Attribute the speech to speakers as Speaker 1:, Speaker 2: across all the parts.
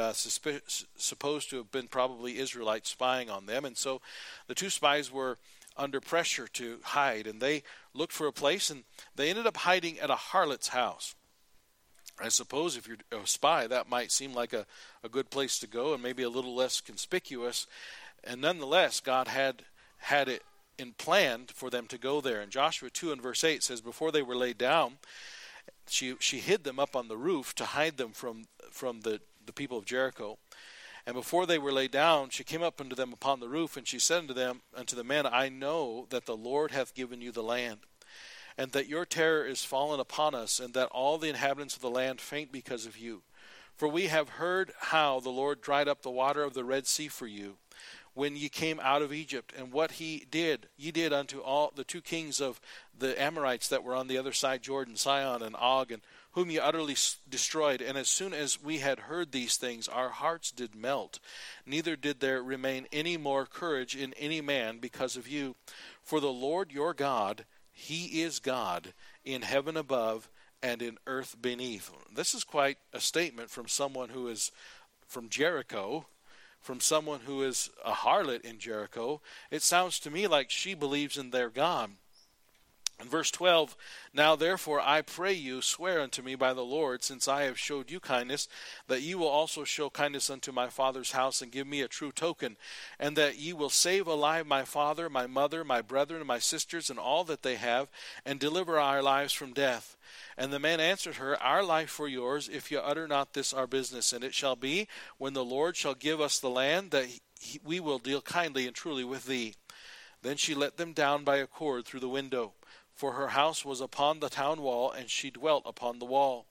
Speaker 1: uh, supposed to have been probably Israelites spying on them. And so the two spies were under pressure to hide, and they looked for a place, and they ended up hiding at a harlot's house. I suppose if you're a spy, that might seem like a, a good place to go and maybe a little less conspicuous. And nonetheless, God had had it in planned for them to go there. And Joshua 2 and verse 8 says, Before they were laid down, she, she hid them up on the roof to hide them from, from the, the people of Jericho. And before they were laid down, she came up unto them upon the roof, and she said unto them, unto the men, I know that the Lord hath given you the land, and that your terror is fallen upon us, and that all the inhabitants of the land faint because of you. For we have heard how the Lord dried up the water of the Red Sea for you, when ye came out of Egypt, and what he did, ye did unto all the two kings of the Amorites that were on the other side Jordan, Sihon and Og, and whom ye utterly destroyed. And as soon as we had heard these things, our hearts did melt. Neither did there remain any more courage in any man because of you. For the Lord your God, He is God in heaven above and in earth beneath. This is quite a statement from someone who is from Jericho. From someone who is a harlot in Jericho, it sounds to me like she believes in their God. In verse 12, now therefore I pray you, swear unto me by the Lord, since I have showed you kindness, that ye will also show kindness unto my father's house, and give me a true token, and that ye will save alive my father, my mother, my brethren, my sisters, and all that they have, and deliver our lives from death. And the man answered her, Our life for yours, if ye utter not this our business. And it shall be, when the Lord shall give us the land, that we will deal kindly and truly with thee. Then she let them down by a cord through the window for her house was upon the town wall, and she dwelt upon the wall.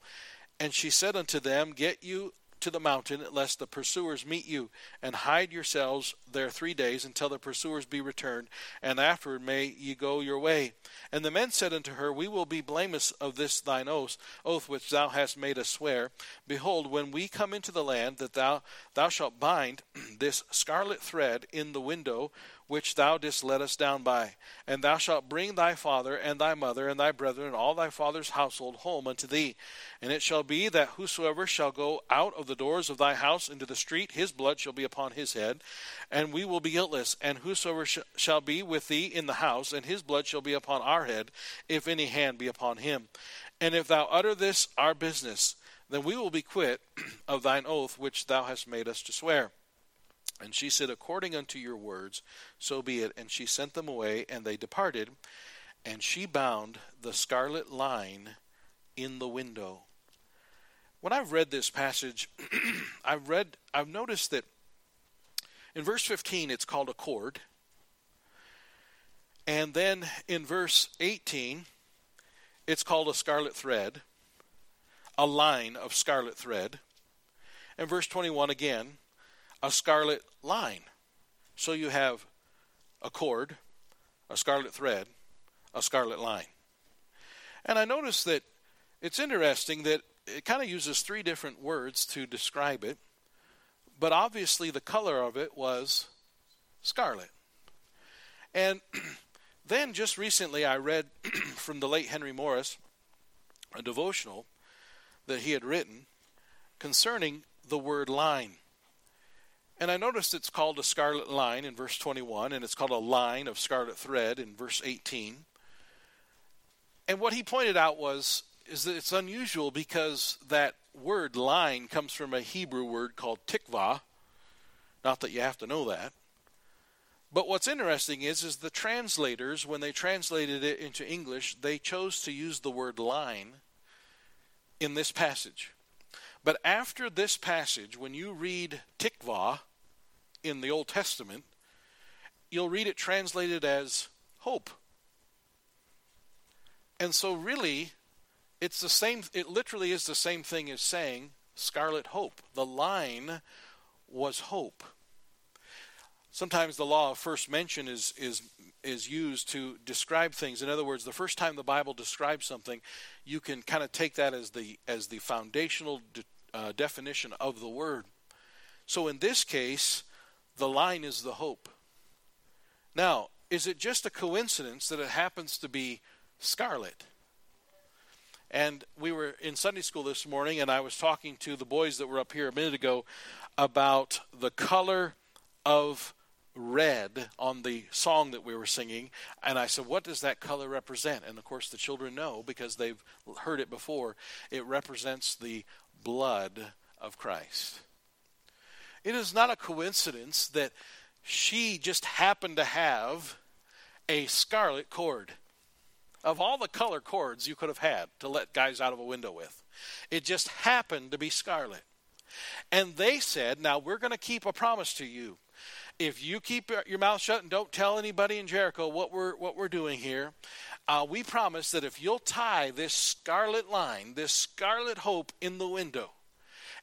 Speaker 1: And she said unto them, Get you to the mountain, lest the pursuers meet you, and hide yourselves there three days until the pursuers be returned, and afterward may ye go your way. And the men said unto her, We will be blameless of this thine oath, oath which thou hast made us swear. Behold, when we come into the land, that thou thou shalt bind this scarlet thread in the window which thou didst let us down by. And thou shalt bring thy father and thy mother and thy brethren and all thy father's household home unto thee. And it shall be that whosoever shall go out of the doors of thy house into the street, his blood shall be upon his head, and we will be guiltless. And whosoever sh- shall be with thee in the house, and his blood shall be upon our head, if any hand be upon him. And if thou utter this our business, then we will be quit of thine oath which thou hast made us to swear. And she said, According unto your words, so be it. And she sent them away, and they departed. And she bound the scarlet line in the window. When I've read this passage, I've read I've noticed that in verse 15 it's called a cord. And then in verse 18 it's called a scarlet thread, a line of scarlet thread. And verse 21 again, a scarlet line. So you have a cord, a scarlet thread, a scarlet line. And I noticed that it's interesting that it kind of uses three different words to describe it, but obviously the color of it was scarlet. And then just recently I read from the late Henry Morris a devotional that he had written concerning the word line. And I noticed it's called a scarlet line in verse 21, and it's called a line of scarlet thread in verse 18. And what he pointed out was is that it's unusual because that word line comes from a Hebrew word called tikvah. Not that you have to know that. But what's interesting is is the translators when they translated it into English, they chose to use the word line in this passage. But after this passage, when you read tikvah, in the Old Testament, you'll read it translated as hope. And so, really, it's the same, it literally is the same thing as saying scarlet hope. The line was hope. Sometimes the law of first mention is, is, is used to describe things. In other words, the first time the Bible describes something, you can kind of take that as the, as the foundational de, uh, definition of the word. So in this case, the line is the hope. Now, is it just a coincidence that it happens to be scarlet? And we were in Sunday school this morning, and I was talking to the boys that were up here a minute ago about the color of red on the song that we were singing. And I said, What does that color represent? And of course, the children know because they've heard it before. It represents the blood of Christ. It is not a coincidence that she just happened to have a scarlet cord. Of all the color cords you could have had to let guys out of a window with, it just happened to be scarlet. And they said, Now we're going to keep a promise to you. If you keep your mouth shut and don't tell anybody in Jericho what we're what we're doing here, uh, we promise that if you'll tie this scarlet line, this scarlet hope in the window,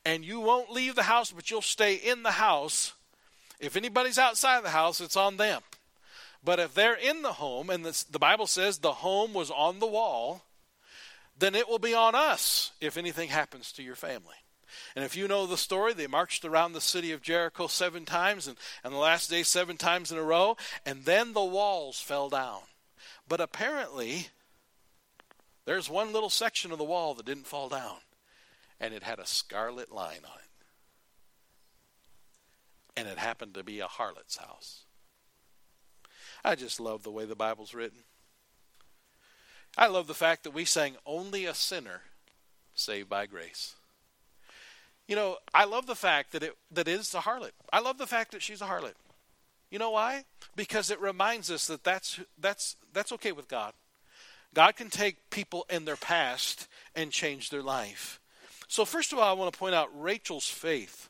Speaker 1: and you won't leave the house, but you'll stay in the house. If anybody's outside the house, it's on them. But if they're in the home, and the, the Bible says the home was on the wall, then it will be on us if anything happens to your family. And if you know the story, they marched around the city of Jericho seven times, and, and the last day, seven times in a row, and then the walls fell down. But apparently, there's one little section of the wall that didn't fall down and it had a scarlet line on it. And it happened to be a harlot's house. I just love the way the Bible's written. I love the fact that we sang only a sinner saved by grace. You know, I love the fact that it that it is a harlot. I love the fact that she's a harlot. You know why? Because it reminds us that that's that's that's okay with God. God can take people in their past and change their life. So, first of all, I want to point out Rachel's faith.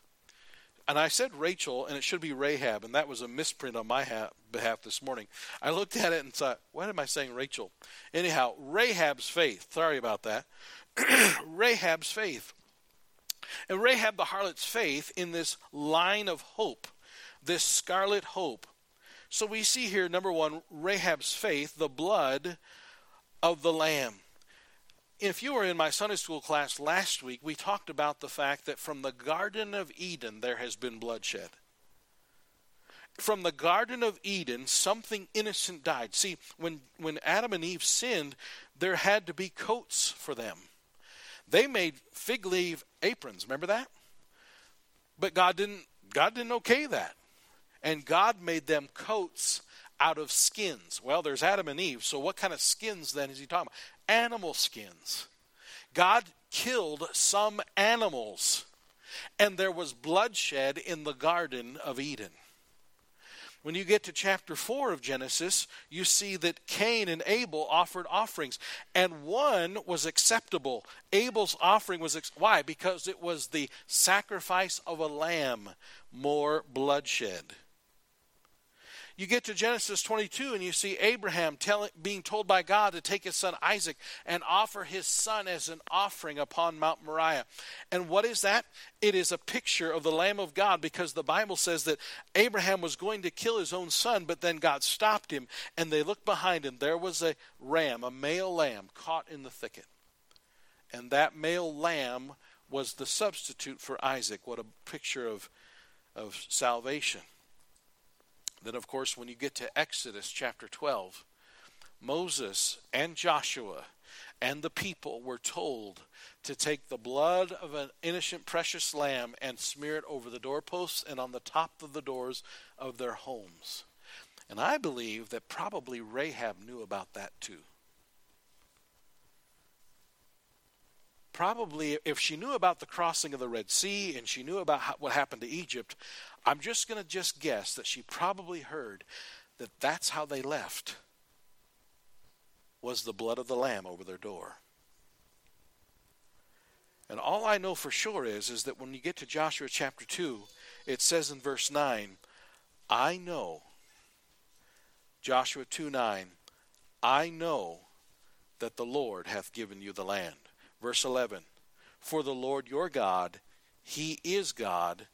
Speaker 1: And I said Rachel, and it should be Rahab, and that was a misprint on my ha- behalf this morning. I looked at it and thought, why am I saying Rachel? Anyhow, Rahab's faith. Sorry about that. Rahab's faith. And Rahab the harlot's faith in this line of hope, this scarlet hope. So we see here, number one, Rahab's faith, the blood of the Lamb if you were in my Sunday school class last week, we talked about the fact that from the Garden of Eden there has been bloodshed. From the Garden of Eden, something innocent died. See, when, when Adam and Eve sinned, there had to be coats for them. They made fig leaf aprons, remember that? But God didn't God didn't okay that. And God made them coats out of skins. Well, there's Adam and Eve, so what kind of skins then is he talking about? animal skins. God killed some animals, and there was bloodshed in the Garden of Eden. When you get to chapter 4 of Genesis, you see that Cain and Abel offered offerings, and one was acceptable. Abel's offering was ex- why? Because it was the sacrifice of a lamb, more bloodshed. You get to Genesis 22 and you see Abraham being told by God to take his son Isaac and offer his son as an offering upon Mount Moriah. And what is that? It is a picture of the Lamb of God because the Bible says that Abraham was going to kill his own son, but then God stopped him and they looked behind him. There was a ram, a male lamb, caught in the thicket. And that male lamb was the substitute for Isaac. What a picture of, of salvation. Then, of course, when you get to Exodus chapter 12, Moses and Joshua and the people were told to take the blood of an innocent, precious lamb and smear it over the doorposts and on the top of the doors of their homes. And I believe that probably Rahab knew about that too. Probably, if she knew about the crossing of the Red Sea and she knew about what happened to Egypt, I'm just going to just guess that she probably heard that that's how they left was the blood of the lamb over their door. And all I know for sure is is that when you get to Joshua chapter 2, it says in verse 9, I know Joshua 2 9, I know that the Lord hath given you the land. Verse 11, For the Lord your God, he is God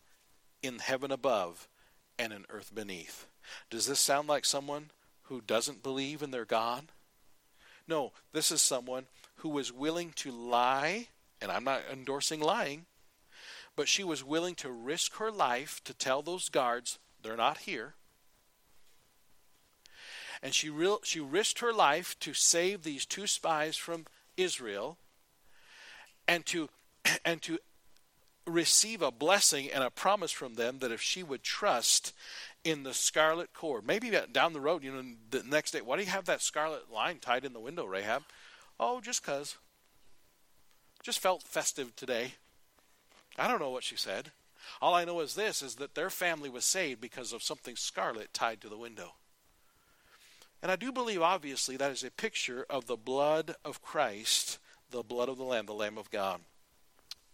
Speaker 1: in heaven above and in earth beneath. Does this sound like someone who doesn't believe in their God? No, this is someone who was willing to lie, and I'm not endorsing lying, but she was willing to risk her life to tell those guards they're not here. And she, real, she risked her life to save these two spies from Israel and to, and to receive a blessing and a promise from them that if she would trust in the scarlet cord, maybe down the road, you know, the next day, why do you have that scarlet line tied in the window, Rahab? Oh, just because. Just felt festive today. I don't know what she said. All I know is this is that their family was saved because of something scarlet tied to the window. And I do believe obviously that is a picture of the blood of Christ, the blood of the lamb, the lamb of God.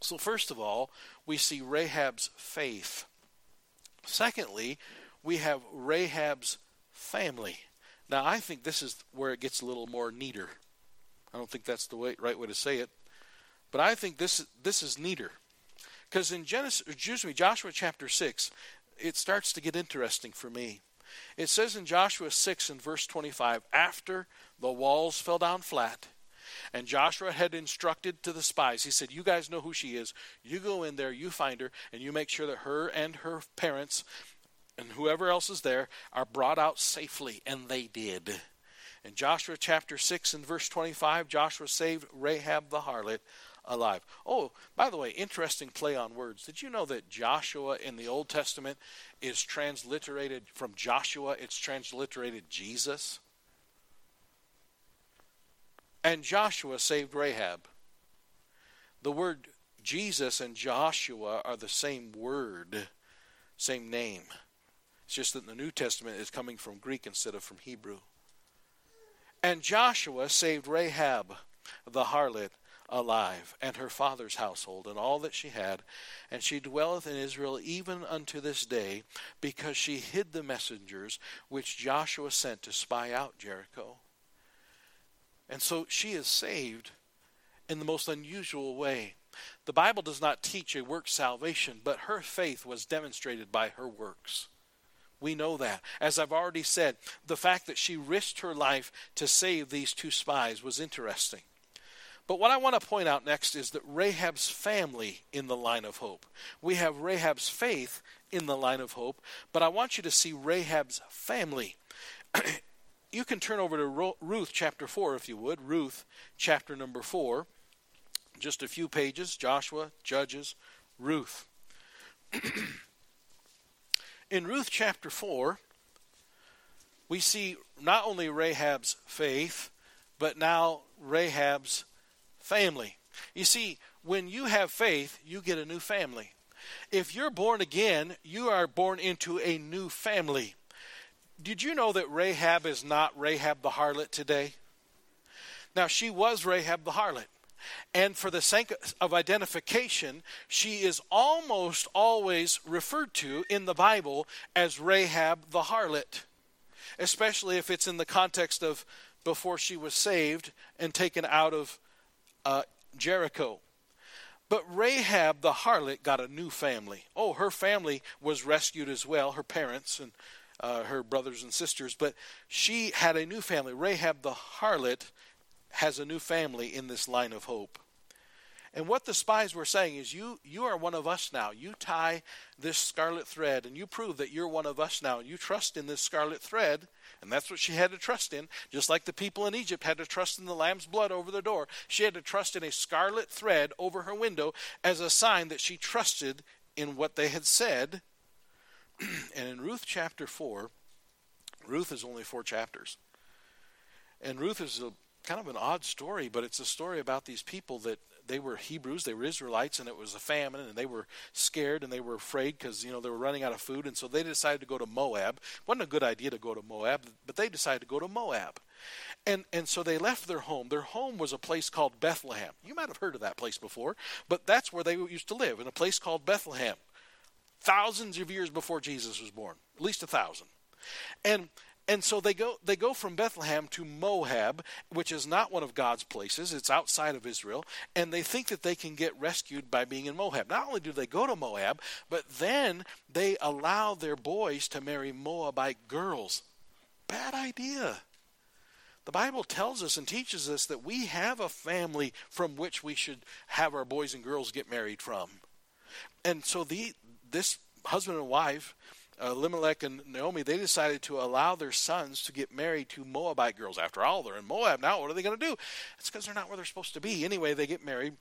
Speaker 1: So first of all, we see Rahab's faith. Secondly, we have Rahab's family. Now, I think this is where it gets a little more neater. I don't think that's the way, right way to say it, but I think this this is neater. Because in Genesis, excuse me, Joshua chapter 6, it starts to get interesting for me. It says in Joshua 6 and verse 25, after the walls fell down flat, and Joshua had instructed to the spies, he said, You guys know who she is. You go in there, you find her, and you make sure that her and her parents and whoever else is there are brought out safely. And they did. In Joshua chapter 6 and verse 25, Joshua saved Rahab the harlot alive. Oh, by the way, interesting play on words. Did you know that Joshua in the Old Testament is transliterated from Joshua, it's transliterated Jesus? And Joshua saved Rahab. The word Jesus and Joshua are the same word, same name. It's just that in the New Testament it's coming from Greek instead of from Hebrew. And Joshua saved Rahab, the harlot, alive, and her father's household, and all that she had. And she dwelleth in Israel even unto this day, because she hid the messengers which Joshua sent to spy out Jericho. And so she is saved in the most unusual way. The Bible does not teach a work salvation, but her faith was demonstrated by her works. We know that. As I've already said, the fact that she risked her life to save these two spies was interesting. But what I want to point out next is that Rahab's family in the line of hope. We have Rahab's faith in the line of hope, but I want you to see Rahab's family. you can turn over to Ruth chapter 4 if you would. Ruth chapter number 4. Just a few pages Joshua, Judges, Ruth. in Ruth chapter 4, we see not only Rahab's faith, but now Rahab's family. You see, when you have faith, you get a new family. If you're born again, you are born into a new family. Did you know that Rahab is not Rahab the harlot today? Now, she was Rahab the harlot. And for the sake of identification, she is almost always referred to in the Bible as Rahab the harlot, especially if it's in the context of before she was saved and taken out of uh, Jericho. But Rahab the harlot got a new family. Oh, her family was rescued as well, her parents and uh, her brothers and sisters, but she had a new family. Rahab the harlot has a new family in this line of hope. And what the spies were saying is, you, you are one of us now. You tie this scarlet thread, and you prove that you're one of us now. You trust in this scarlet thread, and that's what she had to trust in. Just like the people in Egypt had to trust in the lamb's blood over the door, she had to trust in a scarlet thread over her window as a sign that she trusted in what they had said. and in Ruth chapter 4, Ruth is only four chapters. And Ruth is a kind of an odd story, but it's a story about these people that they were Hebrews, they were Israelites, and it was a famine, and they were scared and they were afraid because you know they were running out of food, and so they decided to go to Moab. Wasn't a good idea to go to Moab, but they decided to go to Moab, and and so they left their home. Their home was a place called Bethlehem. You might have heard of that place before, but that's where they used to live in a place called Bethlehem, thousands of years before Jesus was born, at least a thousand, and and so they go they go from Bethlehem to Moab, which is not one of God's places, it's outside of Israel, and they think that they can get rescued by being in Moab. Not only do they go to Moab, but then they allow their boys to marry Moabite girls. Bad idea. The Bible tells us and teaches us that we have a family from which we should have our boys and girls get married from. And so the this husband and wife uh, Elimelech and Naomi, they decided to allow their sons to get married to Moabite girls. After all, they're in Moab now. What are they going to do? It's because they're not where they're supposed to be. Anyway, they get married.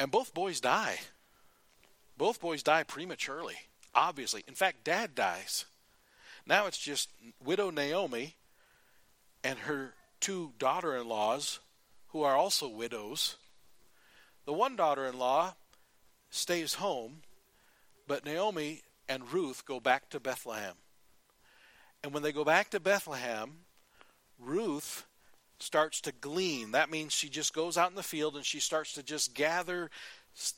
Speaker 1: And both boys die. Both boys die prematurely, obviously. In fact, dad dies. Now it's just widow Naomi and her two daughter in laws, who are also widows. The one daughter in law stays home, but Naomi and Ruth go back to Bethlehem. And when they go back to Bethlehem, Ruth starts to glean. That means she just goes out in the field and she starts to just gather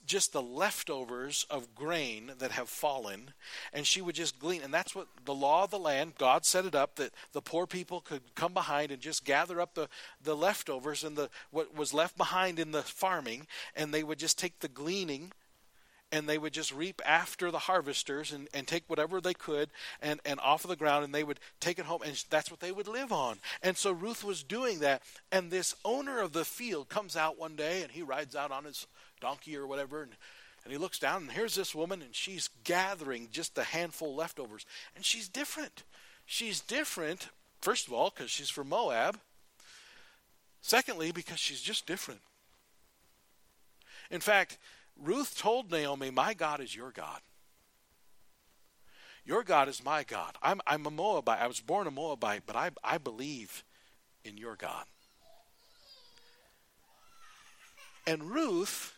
Speaker 1: just the leftovers of grain that have fallen, and she would just glean. And that's what the law of the land, God set it up that the poor people could come behind and just gather up the, the leftovers and the what was left behind in the farming, and they would just take the gleaning and they would just reap after the harvesters and, and take whatever they could and, and off of the ground and they would take it home and that's what they would live on. And so Ruth was doing that. And this owner of the field comes out one day and he rides out on his donkey or whatever and, and he looks down and here's this woman and she's gathering just a handful leftovers. And she's different. She's different, first of all, because she's from Moab. Secondly, because she's just different. In fact, Ruth told Naomi, My God is your God. Your God is my God. I'm, I'm a Moabite. I was born a Moabite, but I, I believe in your God. And Ruth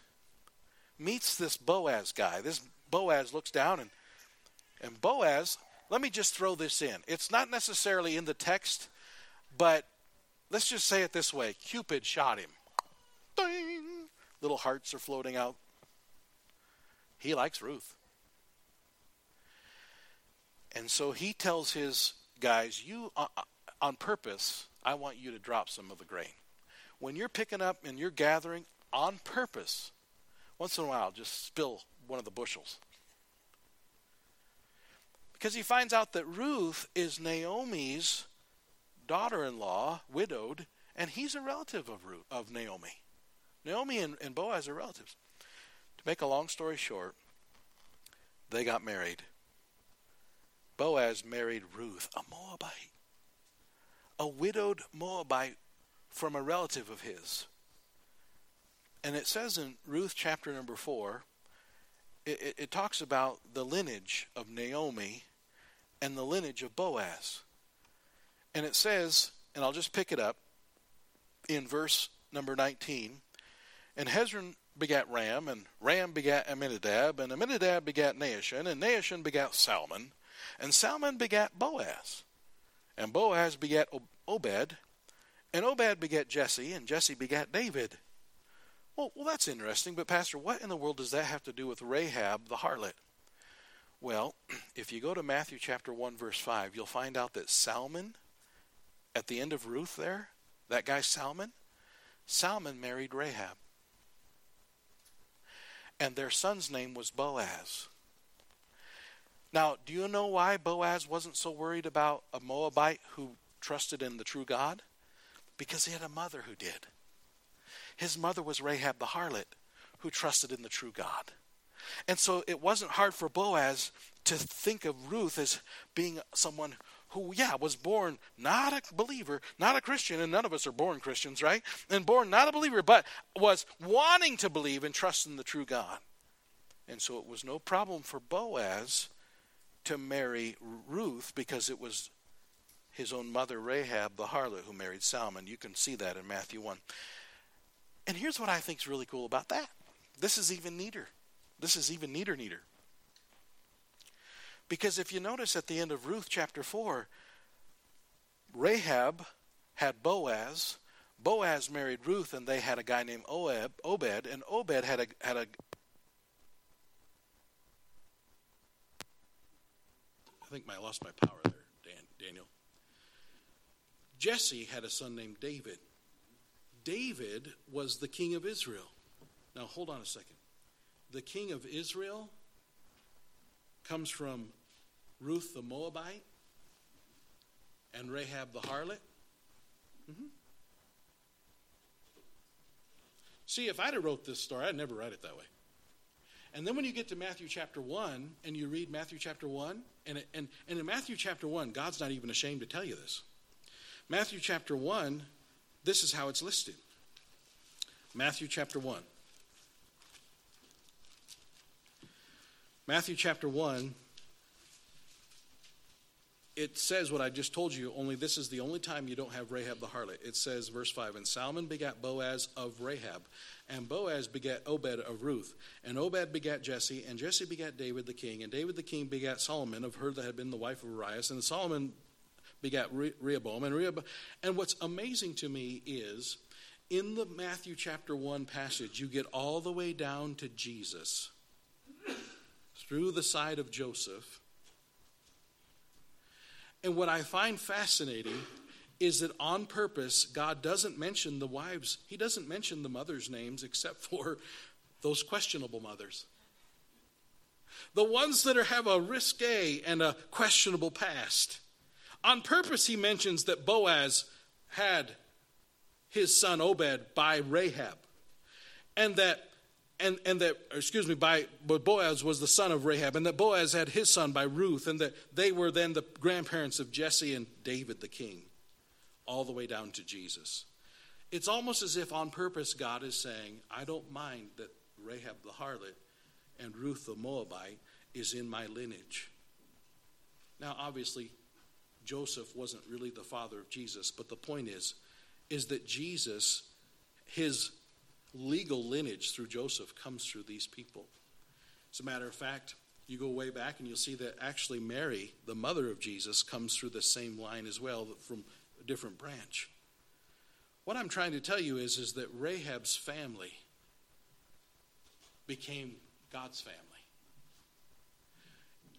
Speaker 1: meets this Boaz guy. This Boaz looks down and and Boaz, let me just throw this in. It's not necessarily in the text, but let's just say it this way. Cupid shot him. Ding! Little hearts are floating out. He likes Ruth. And so he tells his guys, "You uh, uh, on purpose, I want you to drop some of the grain. When you're picking up and you're gathering on purpose, once in a while just spill one of the bushels." Because he finds out that Ruth is Naomi's daughter-in-law, widowed, and he's a relative of Ruth, of Naomi. Naomi and, and Boaz are relatives. To make a long story short, they got married. Boaz married Ruth, a Moabite, a widowed Moabite from a relative of his. And it says in Ruth chapter number 4, it, it, it talks about the lineage of Naomi and the lineage of Boaz. And it says, and I'll just pick it up in verse number 19 and Hezron begat Ram, and Ram begat Amminadab, and Amminadab begat Nahashon, and Nahashon begat Salmon, and Salmon begat Boaz, and Boaz begat Obed, and Obed begat Jesse, and Jesse begat David. Well, well, that's interesting, but Pastor, what in the world does that have to do with Rahab the harlot? Well, if you go to Matthew chapter 1, verse 5, you'll find out that Salmon, at the end of Ruth there, that guy Salmon, Salmon married Rahab and their son's name was Boaz. Now, do you know why Boaz wasn't so worried about a Moabite who trusted in the true God? Because he had a mother who did. His mother was Rahab the harlot, who trusted in the true God. And so it wasn't hard for Boaz to think of Ruth as being someone who, yeah, was born not a believer, not a Christian, and none of us are born Christians, right? And born not a believer, but was wanting to believe and trust in the true God. And so it was no problem for Boaz to marry Ruth because it was his own mother, Rahab, the harlot, who married Salmon. You can see that in Matthew 1. And here's what I think is really cool about that. This is even neater. This is even neater, neater. Because if you notice at the end of Ruth chapter 4, Rahab had Boaz, Boaz married Ruth, and they had a guy named Obed, Obed and Obed had a had a. I think I lost my power there, Dan, Daniel. Jesse had a son named David. David was the king of Israel. Now hold on a second. The king of Israel comes from Ruth the Moabite and Rahab the harlot? Mm-hmm. See, if I'd have wrote this story, I'd never write it that way. And then when you get to Matthew chapter 1 and you read Matthew chapter 1, and, and, and in Matthew chapter 1, God's not even ashamed to tell you this. Matthew chapter 1, this is how it's listed Matthew chapter 1.
Speaker 2: Matthew chapter 1, it says what I just told you, only this is the only time you don't have Rahab the harlot. It says, verse 5 And Salmon begat Boaz of Rahab, and Boaz begat Obed of Ruth, and Obed begat Jesse, and Jesse begat David the king, and David the king begat Solomon of her that had been the wife of Urias, and Solomon begat Rehoboam, and Rehoboam. And what's amazing to me is in the Matthew chapter 1 passage, you get all the way down to Jesus through the side of Joseph and what I find fascinating is that on purpose, God doesn't mention the wives, He doesn't mention the mothers' names except for those questionable mothers. The ones that are, have a risque and a questionable past. On purpose, he mentions that Boaz had his son Obed by Rahab, and that and, and that, excuse me, by but Boaz was the son of Rahab, and that Boaz had his son by Ruth, and that they were then the grandparents of Jesse and David the king, all the way down to Jesus. It's almost as if on purpose God is saying, I don't mind that Rahab the harlot and Ruth the Moabite is in my lineage. Now, obviously, Joseph wasn't really the father of Jesus, but the point is, is that Jesus, his legal lineage through Joseph comes through these people. As a matter of fact, you go way back and you'll see that actually Mary, the mother of Jesus, comes through the same line as well from a different branch. What I'm trying to tell you is, is that Rahab's family became God's family.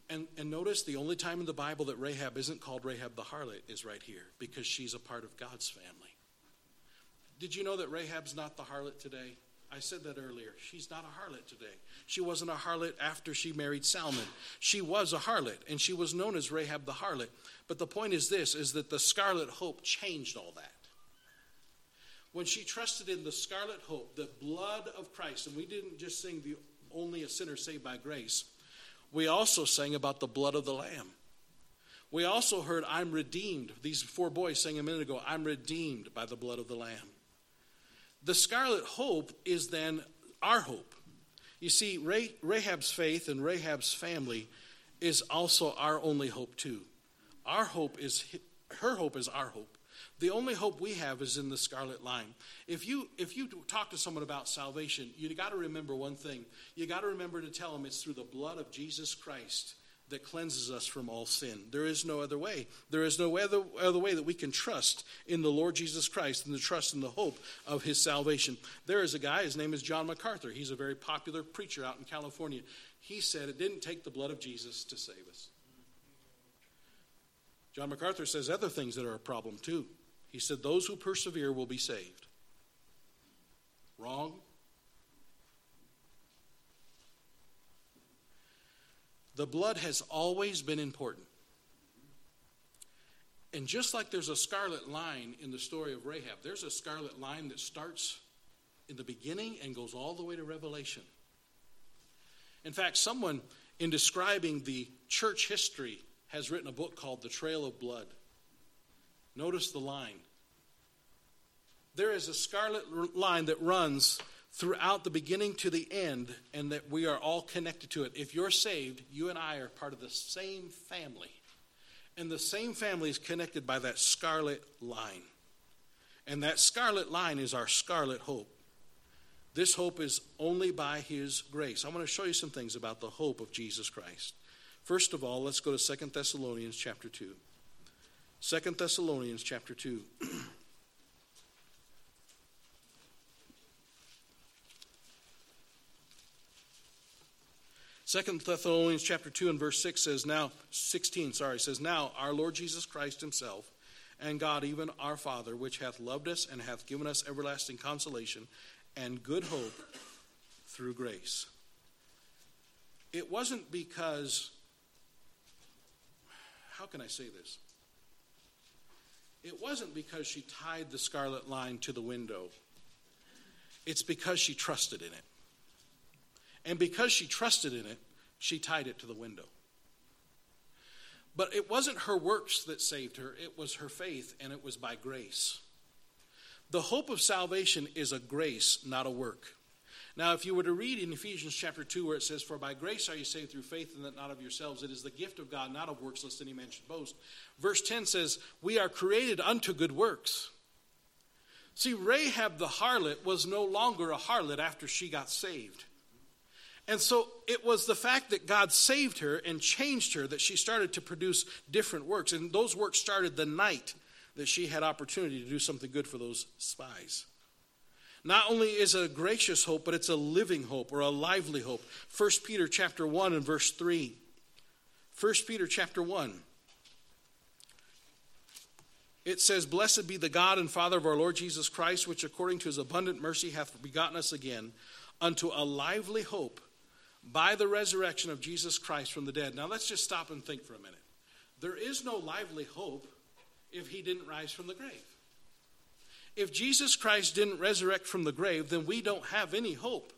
Speaker 2: And, and notice the only time in the Bible that Rahab isn't called Rahab the harlot is right here because she's a part of God's family. Did you know that Rahab's not the harlot today? I said that earlier. She's not a harlot today. She wasn't a harlot after she married Salmon. She was a harlot, and she was known as Rahab the harlot. But the point is this is that the scarlet hope changed all that. When she trusted in the scarlet hope, the blood of Christ, and we didn't just sing the only a sinner saved by grace, we also sang about the blood of the Lamb. We also heard, I'm redeemed. These four boys sang a minute ago, I'm redeemed by the blood of the Lamb. The scarlet hope is then our hope. You see, Rahab's faith and Rahab's family is also our only hope, too. Our hope is, her hope is our hope. The only hope we have is in the scarlet line. If you if you talk to someone about salvation, you got to remember one thing. You got to remember to tell them it's through the blood of Jesus Christ that cleanses us from all sin. There is no other way. There is no other, other way that we can trust in the Lord Jesus Christ and the trust in the hope of his salvation. There is a guy, his name is John MacArthur. He's a very popular preacher out in California. He said it didn't take the blood of Jesus to save us. John MacArthur says other things that are a problem too. He said, Those who persevere will be saved. Wrong. The blood has always been important. And just like there's a scarlet line in the story of Rahab, there's a scarlet line that starts in the beginning and goes all the way to Revelation. In fact, someone in describing the church history has written a book called The Trail of Blood. Notice the line. There is a scarlet line that runs throughout the beginning to the end, and that we are all connected to it. If you're saved, you and I are part of the same family. And the same family is connected by that scarlet line. And that scarlet line is our scarlet hope. This hope is only by His grace. I want to show you some things about the hope of Jesus Christ. First of all, let's go to Second Thessalonians chapter 2. 2 Thessalonians chapter 2. Second Thessalonians chapter 2 and verse 6 says, now, 16, sorry, says, Now our Lord Jesus Christ himself and God, even our Father, which hath loved us and hath given us everlasting consolation and good hope through grace. It wasn't because, how can I say this? It wasn't because she tied the scarlet line to the window. It's because she trusted in it. And because she trusted in it, she tied it to the window. But it wasn't her works that saved her, it was her faith, and it was by grace. The hope of salvation is a grace, not a work. Now, if you were to read in Ephesians chapter 2, where it says, For by grace are you saved through faith, and that not of yourselves, it is the gift of God, not of works, lest any man should boast. Verse 10 says, We are created unto good works. See, Rahab the harlot was no longer a harlot after she got saved. And so it was the fact that God saved her and changed her that she started to produce different works. And those works started the night that she had opportunity to do something good for those spies. Not only is it a gracious hope, but it's a living hope or a lively hope. 1 Peter chapter 1 and verse 3. 1 Peter chapter 1. It says, Blessed be the God and Father of our Lord Jesus Christ, which according to his abundant mercy hath begotten us again unto a lively hope by the resurrection of Jesus Christ from the dead. Now let's just stop and think for a minute. There is no lively hope if he didn't rise from the grave. If Jesus Christ didn't resurrect from the grave, then we don't have any hope.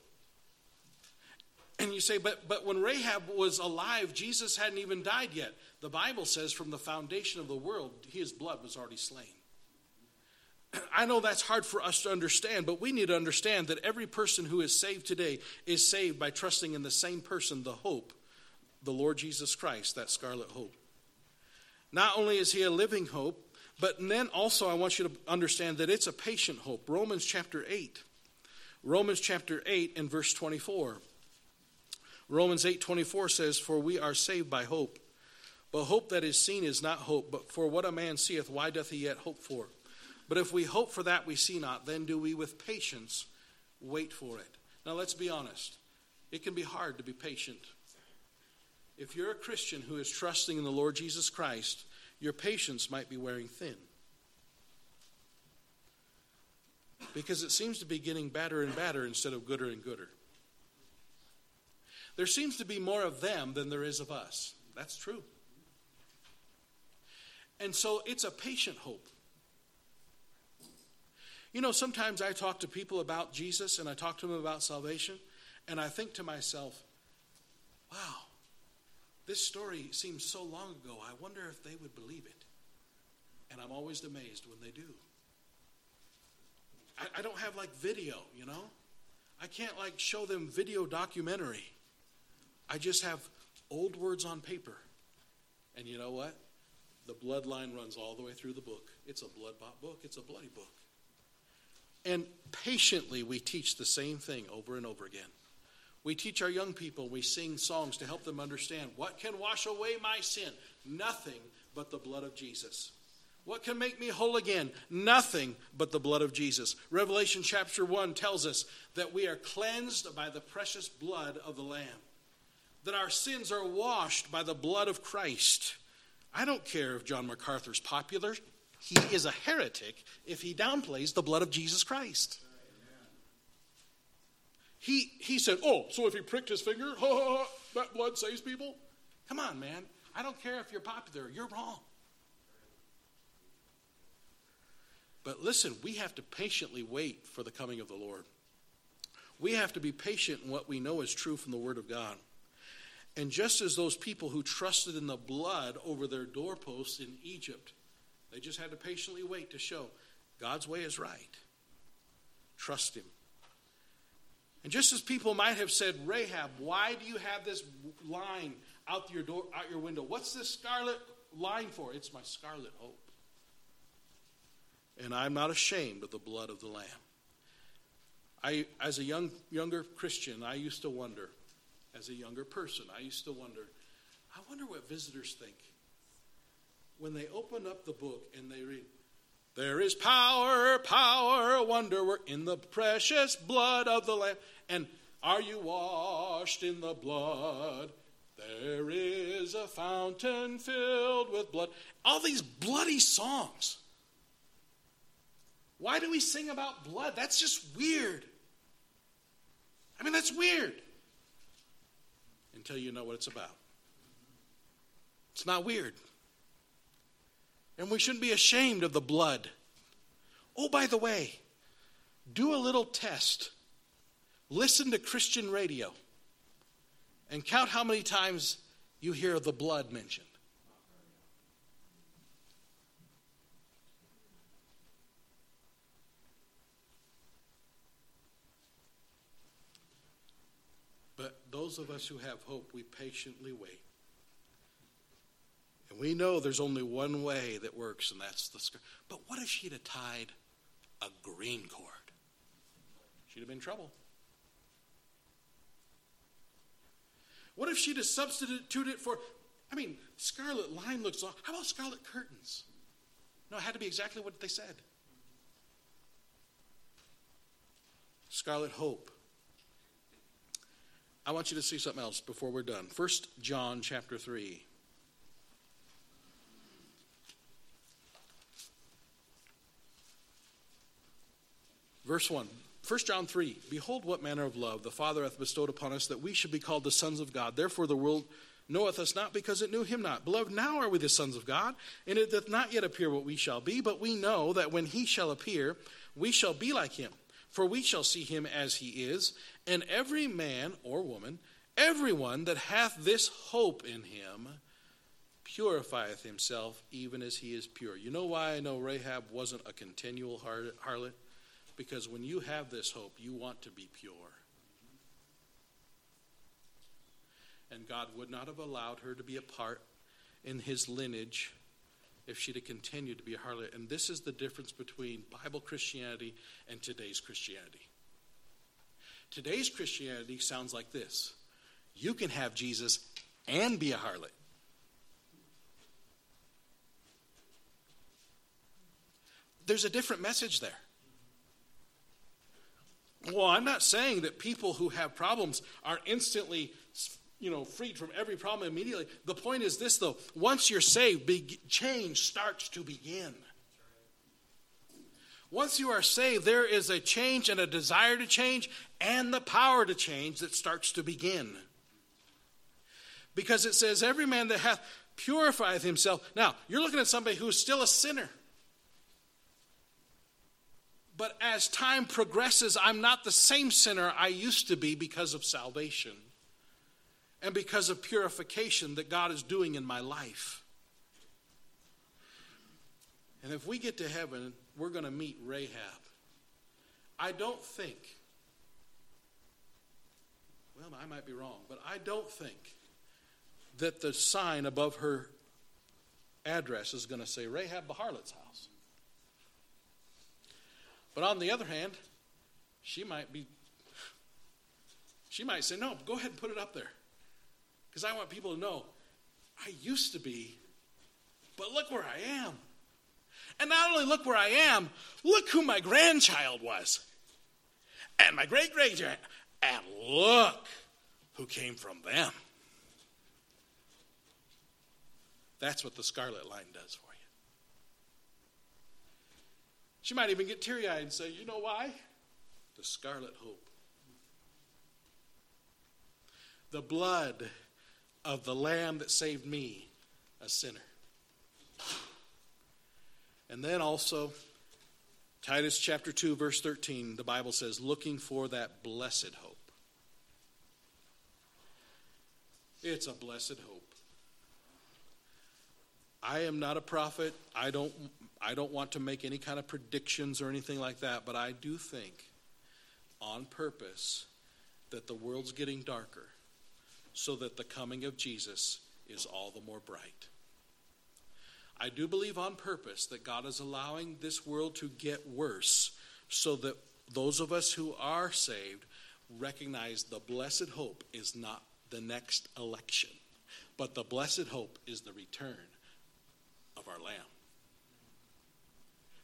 Speaker 2: And you say, but, but when Rahab was alive, Jesus hadn't even died yet. The Bible says from the foundation of the world, his blood was already slain. I know that's hard for us to understand, but we need to understand that every person who is saved today is saved by trusting in the same person, the hope, the Lord Jesus Christ, that scarlet hope. Not only is he a living hope, but then also I want you to understand that it's a patient hope. Romans chapter 8. Romans chapter 8 and verse 24. Romans 8:24 says, "For we are saved by hope. But hope that is seen is not hope, but for what a man seeth, why doth he yet hope for? But if we hope for that we see not, then do we with patience wait for it." Now let's be honest. It can be hard to be patient. If you're a Christian who is trusting in the Lord Jesus Christ, your patience might be wearing thin. Because it seems to be getting better and better instead of gooder and gooder. There seems to be more of them than there is of us. That's true. And so it's a patient hope. You know, sometimes I talk to people about Jesus and I talk to them about salvation, and I think to myself, wow, this story seems so long ago. I wonder if they would believe it. And I'm always amazed when they do. I, I don't have like video, you know? I can't like show them video documentary. I just have old words on paper. And you know what? The bloodline runs all the way through the book. It's a blood bought book, it's a bloody book. And patiently, we teach the same thing over and over again. We teach our young people, we sing songs to help them understand what can wash away my sin? Nothing but the blood of Jesus. What can make me whole again? Nothing but the blood of Jesus. Revelation chapter 1 tells us that we are cleansed by the precious blood of the Lamb, that our sins are washed by the blood of Christ. I don't care if John MacArthur's popular, he is a heretic if he downplays the blood of Jesus Christ. He, he said, Oh, so if he pricked his finger, ha, ha, ha, that blood saves people? Come on, man. I don't care if you're popular, you're wrong. But listen, we have to patiently wait for the coming of the Lord. We have to be patient in what we know is true from the Word of God. And just as those people who trusted in the blood over their doorposts in Egypt, they just had to patiently wait to show God's way is right. Trust Him. And just as people might have said, Rahab, why do you have this line out your door, out your window? What's this scarlet line for? It's my scarlet hope. And I'm not ashamed of the blood of the Lamb. I, as a young, younger Christian, I used to wonder, as a younger person, I used to wonder, I wonder what visitors think when they open up the book and they read, there is power, power, wonder work in the precious blood of the Lamb. And are you washed in the blood? There is a fountain filled with blood. All these bloody songs. Why do we sing about blood? That's just weird. I mean, that's weird. Until you know what it's about. It's not weird. And we shouldn't be ashamed of the blood. Oh, by the way, do a little test. Listen to Christian radio and count how many times you hear the blood mentioned. But those of us who have hope, we patiently wait. And we know there's only one way that works, and that's the skirt. But what if she'd have tied a green cord? She'd have been in trouble. What if she'd have substituted it for, I mean, scarlet line looks, how about scarlet curtains? No, it had to be exactly what they said. Scarlet hope. I want you to see something else before we're done. First John chapter 3. Verse 1. 1 John 3 Behold, what manner of love the Father hath bestowed upon us, that we should be called the sons of God. Therefore, the world knoweth us not because it knew him not. Beloved, now are we the sons of God, and it doth not yet appear what we shall be, but we know that when he shall appear, we shall be like him. For we shall see him as he is. And every man or woman, everyone that hath this hope in him, purifieth himself even as he is pure. You know why I know Rahab wasn't a continual harlot? Because when you have this hope, you want to be pure. And God would not have allowed her to be a part in his lineage if she'd have continued to be a harlot. And this is the difference between Bible Christianity and today's Christianity. Today's Christianity sounds like this you can have Jesus and be a harlot. There's a different message there. Well, I'm not saying that people who have problems are instantly you know freed from every problem immediately. The point is this though, once you're saved, be- change starts to begin. Once you are saved, there is a change and a desire to change and the power to change that starts to begin. Because it says, Every man that hath purifieth himself. Now, you're looking at somebody who's still a sinner. But as time progresses, I'm not the same sinner I used to be because of salvation and because of purification that God is doing in my life. And if we get to heaven, we're going to meet Rahab. I don't think, well, I might be wrong, but I don't think that the sign above her address is going to say Rahab the harlot's house. But on the other hand, she might be, she might say, no, go ahead and put it up there. Because I want people to know I used to be, but look where I am. And not only look where I am, look who my grandchild was. And my great great grand, and look who came from them. That's what the scarlet line does for you. She might even get teary eyed and say, You know why? The scarlet hope. The blood of the Lamb that saved me, a sinner. And then also, Titus chapter 2, verse 13, the Bible says, looking for that blessed hope. It's a blessed hope. I am not a prophet. I don't, I don't want to make any kind of predictions or anything like that, but I do think on purpose that the world's getting darker so that the coming of Jesus is all the more bright. I do believe on purpose that God is allowing this world to get worse so that those of us who are saved recognize the blessed hope is not the next election, but the blessed hope is the return of our Lamb,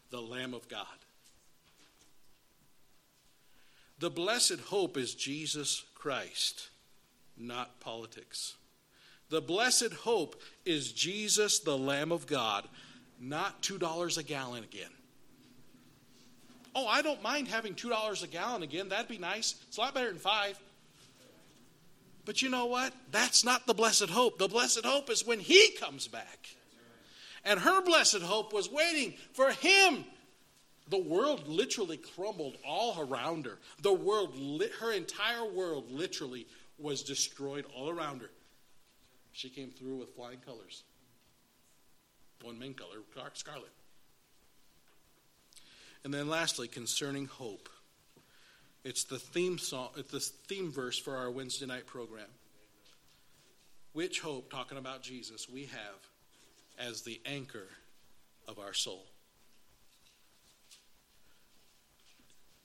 Speaker 2: the Lamb of God. The blessed hope is Jesus Christ, not politics. The blessed hope is Jesus, the Lamb of God, not $2 a gallon again. Oh, I don't mind having $2 a gallon again. That'd be nice. It's a lot better than 5. But you know what? That's not the blessed hope. The blessed hope is when he comes back. And her blessed hope was waiting for him. The world literally crumbled all around her. The world, her entire world literally was destroyed all around her. She came through with flying colors. One main color, scarlet. And then lastly, concerning hope. It's the theme song, it's the theme verse for our Wednesday night program. Which hope, talking about Jesus, we have as the anchor of our soul.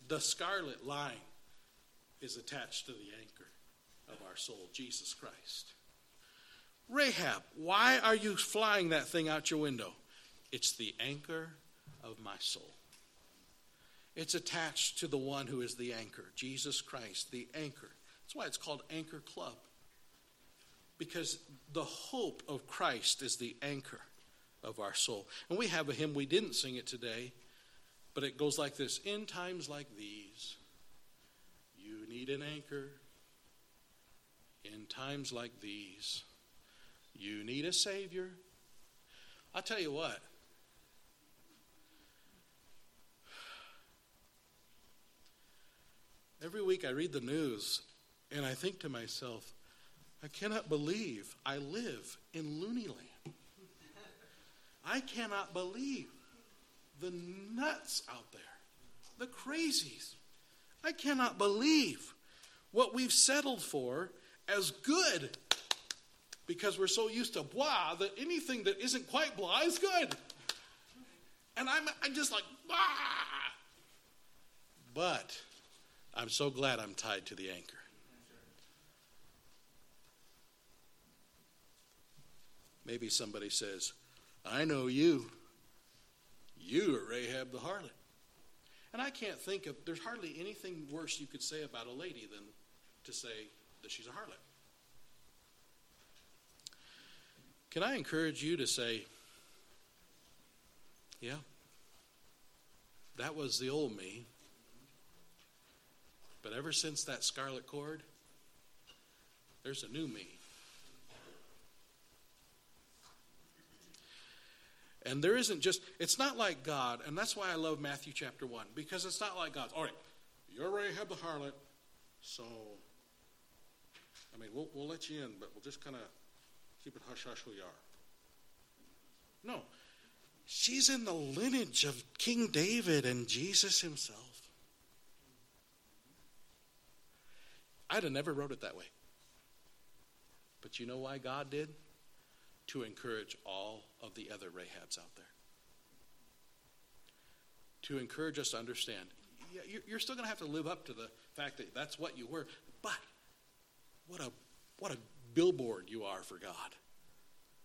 Speaker 2: The scarlet line is attached to the anchor of our soul, Jesus Christ. Rahab, why are you flying that thing out your window? It's the anchor of my soul. It's attached to the one who is the anchor, Jesus Christ, the anchor. That's why it's called Anchor Club. Because the hope of Christ is the anchor of our soul. And we have a hymn, we didn't sing it today, but it goes like this In times like these, you need an anchor. In times like these, you need a Savior. I'll tell you what, Every week I read the news and I think to myself, I cannot believe I live in Looney Land. I cannot believe the nuts out there, the crazies. I cannot believe what we've settled for as good because we're so used to blah that anything that isn't quite blah is good. And I'm, I'm just like, blah. But I'm so glad I'm tied to the anchor. Maybe somebody says, I know you. You are Rahab the harlot. And I can't think of, there's hardly anything worse you could say about a lady than to say that she's a harlot. Can I encourage you to say, yeah, that was the old me. But ever since that scarlet cord, there's a new me. And there isn't just, it's not like God, and that's why I love Matthew chapter 1, because it's not like God. All right, you already have the harlot, so, I mean, we'll, we'll let you in, but we'll just kind of keep it hush hush who you are. No, she's in the lineage of King David and Jesus himself. I'd have never wrote it that way. But you know why God did? To encourage all of the other Rahabs out there. To encourage us to understand. You're still going to have to live up to the fact that that's what you were, but what a what a billboard you are for God.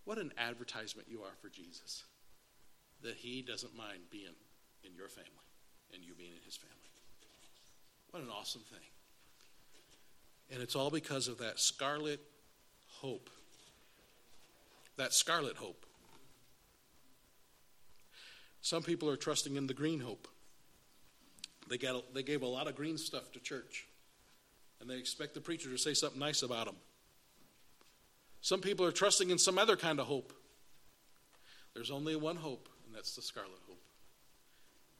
Speaker 2: What an advertisement you are for Jesus. That he doesn't mind being in your family and you being in his family. What an awesome thing. And it's all because of that scarlet hope. That scarlet hope. Some people are trusting in the green hope. They, got, they gave a lot of green stuff to church, and they expect the preacher to say something nice about them. Some people are trusting in some other kind of hope. There's only one hope, and that's the scarlet hope.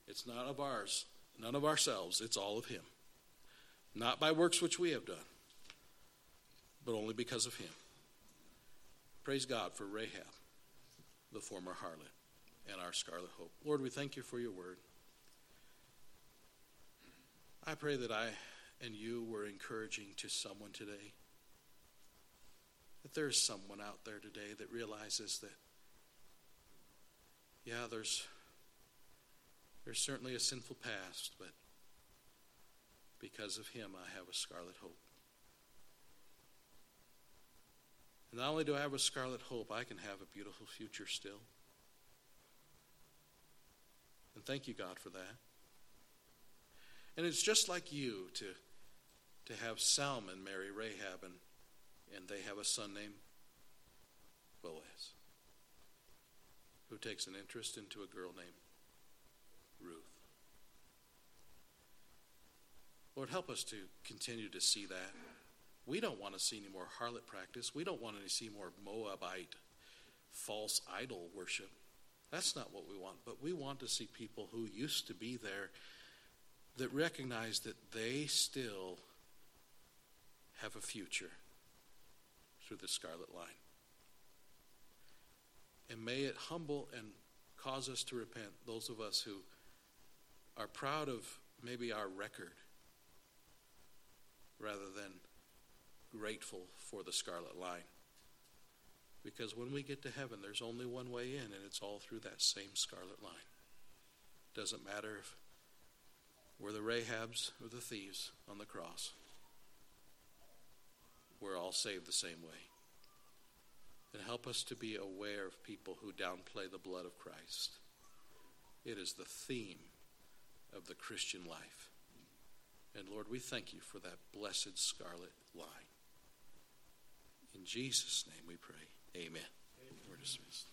Speaker 2: It's not of ours, none of ourselves, it's all of Him. Not by works which we have done, but only because of him. Praise God for Rahab, the former harlot, and our scarlet hope. Lord, we thank you for your word. I pray that I and you were encouraging to someone today. That there is someone out there today that realizes that, yeah, there's, there's certainly a sinful past, but because of him, I have a scarlet hope. And not only do I have a scarlet hope, I can have a beautiful future still. And thank you, God, for that. And it's just like you to, to have Salmon marry Rahab, and, and they have a son named Boaz, who takes an interest into a girl named Ruth. Lord, help us to continue to see that. We don't want to see any more harlot practice. We don't want to see more Moabite false idol worship. That's not what we want. But we want to see people who used to be there that recognize that they still have a future through the scarlet line. And may it humble and cause us to repent, those of us who are proud of maybe our record rather than grateful for the scarlet line. Because when we get to heaven, there's only one way in, and it's all through that same scarlet line. Doesn't matter if we're the Rahabs or the thieves on the cross. We're all saved the same way. And help us to be aware of people who downplay the blood of Christ. It is the theme of the Christian life. And Lord, we thank you for that blessed scarlet line. In Jesus' name we pray. Amen. Amen. We're dismissed.